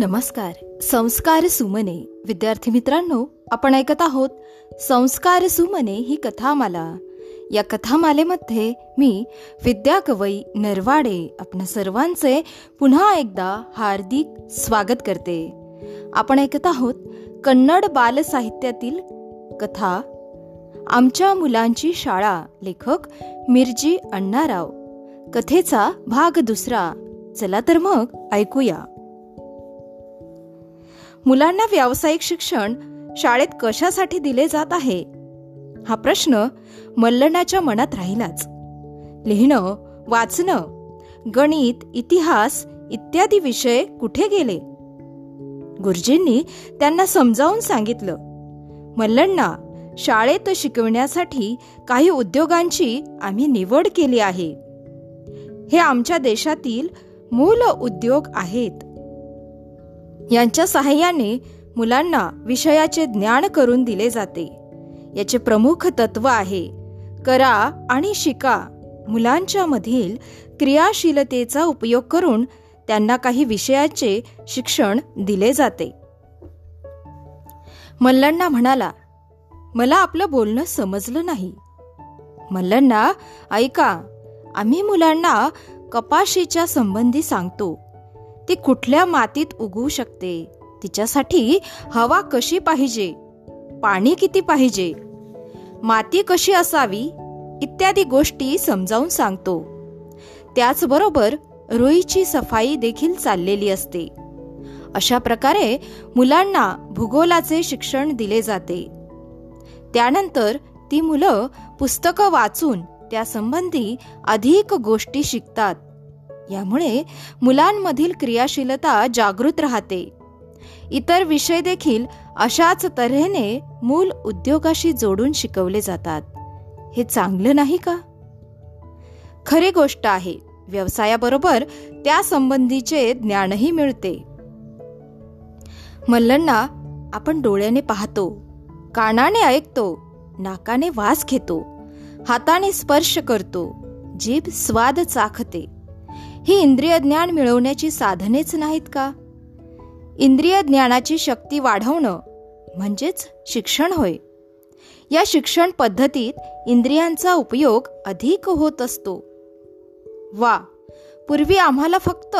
नमस्कार. संस्कार सुमने. विद्यार्थी मित्रांनो आपण ऐकत आहोत संस्कार सुमने ही कथामाला. या कथामालेमध्ये मी विद्या कवई नरवाडे आपण सर्वांचे पुन्हा एकदा हार्दिक स्वागत करते. आपण ऐकत आहोत कन्नड बाल साहित्यातील कथा. आमच्या मुलांची शाळा लेखक मिरजी अण्णाराव. कथेचा भाग दुसरा. चला तर मग ऐकूया. मुलांना व्यावसायिक शिक्षण शाळेत कशासाठी दिले जात आहे? हा प्रश्न मल्लणाच्या मनात राहिलाच. लिहिणं वाचणं गणित इतिहास इत्यादी विषय कुठे गेले? गुरुजींनी त्यांना समजावून सांगितलं मल्लण्णा शाळेत शिकवण्यासाठी काही उद्योगांची आम्ही निवड केली आहे. हे आमच्या देशातील मूल उद्योग आहेत. यांच्या सहाय्याने मुलांना विषयाचे ज्ञान करून दिले जाते. याचे प्रमुख तत्व आहे करा आणि शिका. मुलांच्या मधील क्रियाशीलतेचा उपयोग करून त्यांना काही विषयाचे शिक्षण दिले जाते. मल्लण्णा म्हणाला मला आपलं बोलणं समजलं नाही. मल्लण्णा ऐका आम्ही मुलांना कपाशीच्या संबंधी सांगतो. ती कुठल्या मातीत उगवू शकते? तिच्यासाठी हवा कशी पाहिजे? पाणी किती पाहिजे? माती कशी असावी? इत्यादी गोष्टी समजावून सांगतो. त्याचबरोबर रुईची सफाई देखील चाललेली असते. अशा प्रकारे मुलांना भूगोलाचे शिक्षण दिले जाते. त्यानंतर ती मुलं पुस्तकं वाचून त्यासंबंधी अधिक गोष्टी शिकतात. यामुळे मुलांमधील क्रियाशीलता जागृत राहते. इतर विषय देखील अशाच तऱ्हेने मूल उद्योगाशी जोडून शिकवले जातात. हे चांगलं नाही का? खरी गोष्ट आहे व्यवसायाबरोबर त्या संबंधीचे ज्ञानही मिळते. मल्लंना आपण डोळ्याने पाहतो कानाने ऐकतो नाकाने वास घेतो हाताने स्पर्श करतो जीभ स्वाद चाखते. ही इंद्रिय ज्ञान मिळवण्याची साधनेच नाहीत का? इंद्रिय ज्ञानाची शक्ती वाढवणं म्हणजेच शिक्षण होय. या शिक्षण पद्धतीत इंद्रियांचा उपयोग अधिक होत असतो. वा! पूर्वी आम्हाला फक्त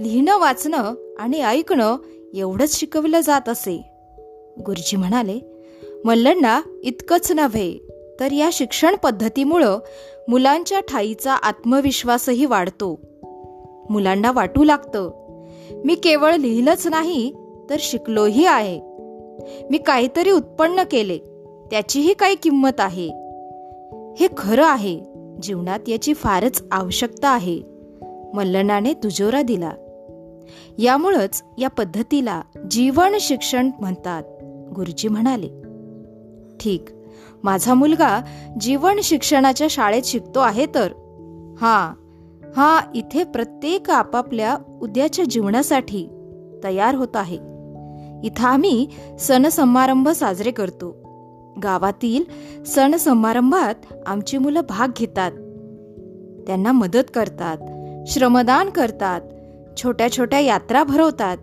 लिहिणं वाचणं आणि ऐकणं एवढंच शिकवलं जात असे. गुरुजी म्हणाले मल्लंना इतकंच नव्हे तर या शिक्षण पद्धतीमुळं मुलांच्या ठाईचा आत्मविश्वासही वाढतो. मुलांना वाटू लागतं. मी केवळ लिहिलंच नाही तर शिकलोही आहे. मी काहीतरी उत्पन्न केले त्याचीही काही किंमत आहे. हे खरं आहे जीवनात याची फारच आवश्यकता आहे. मल्लनाने तुजोरा दिला. यामुळंच या पद्धतीला जीवन शिक्षण म्हणतात गुरुजी म्हणाले. ठीक माझा मुलगा जीवन शिक्षणाच्या शाळेत शिकतो आहे तर. हां हा इथे प्रत्येक आपापल्या उद्याच्या जीवनासाठी तयार होत आहे. इथं आम्ही सण समारंभ साजरे करतो. गावातील सण समारंभात आमची मुलं भाग घेतात. त्यांना मदत करतात श्रमदान करतात छोट्या छोट्या यात्रा भरवतात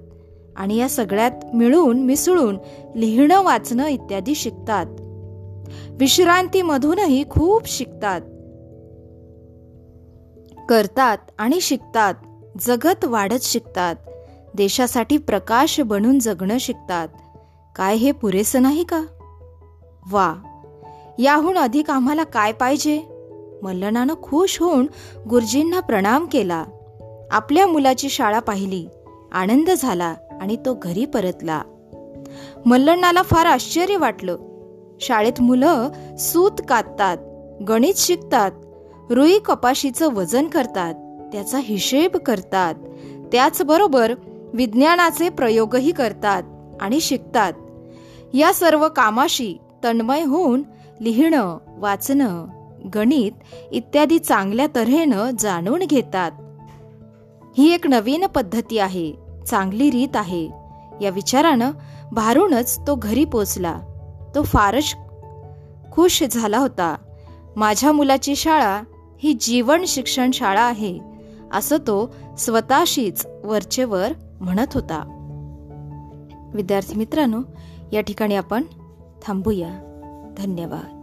आणि या सगळ्यात मिळून मिसळून लिहिणं वाचणं इत्यादी शिकतात. विश्रांतीमधूनही खूप शिकतात. करतात आणि शिकतात जगत वाढत शिकतात. देशासाठी प्रकाश बनून जगणं शिकतात. काय हे पुरेसं नाही का? वा! याहून अधिक आम्हाला काय पाहिजे? मल्लनानं खुश होऊन गुरुजींना प्रणाम केला. आपल्या मुलाची शाळा पाहिली आनंद झाला आणि तो घरी परतला. मल्लण्णाला फार आश्चर्य वाटलं. शाळेत मुलं सूत काततात गणित शिकतात रुई कपाशीचं वजन करतात त्याचा हिशेब करतात. त्याचबरोबर विज्ञानाचे प्रयोगही करतात आणि शिकतात. या सर्व कामाशी तन्मय होऊन लिहिणं वाचणं गणित इत्यादी चांगल्या तऱ्हेनं जाणून घेतात. ही एक नवीन पद्धती आहे चांगली रीत आहे. या विचारानं भारूनच तो घरी पोचला. तो फारच खुश झाला होता. माझ्या मुलाची शाळा ही जीवन शिक्षण शाळा आहे असं तो स्वतःशीच वरचेवर म्हणत होता. विद्यार्थी मित्रांनो या ठिकाणी आपण थांबूया. धन्यवाद.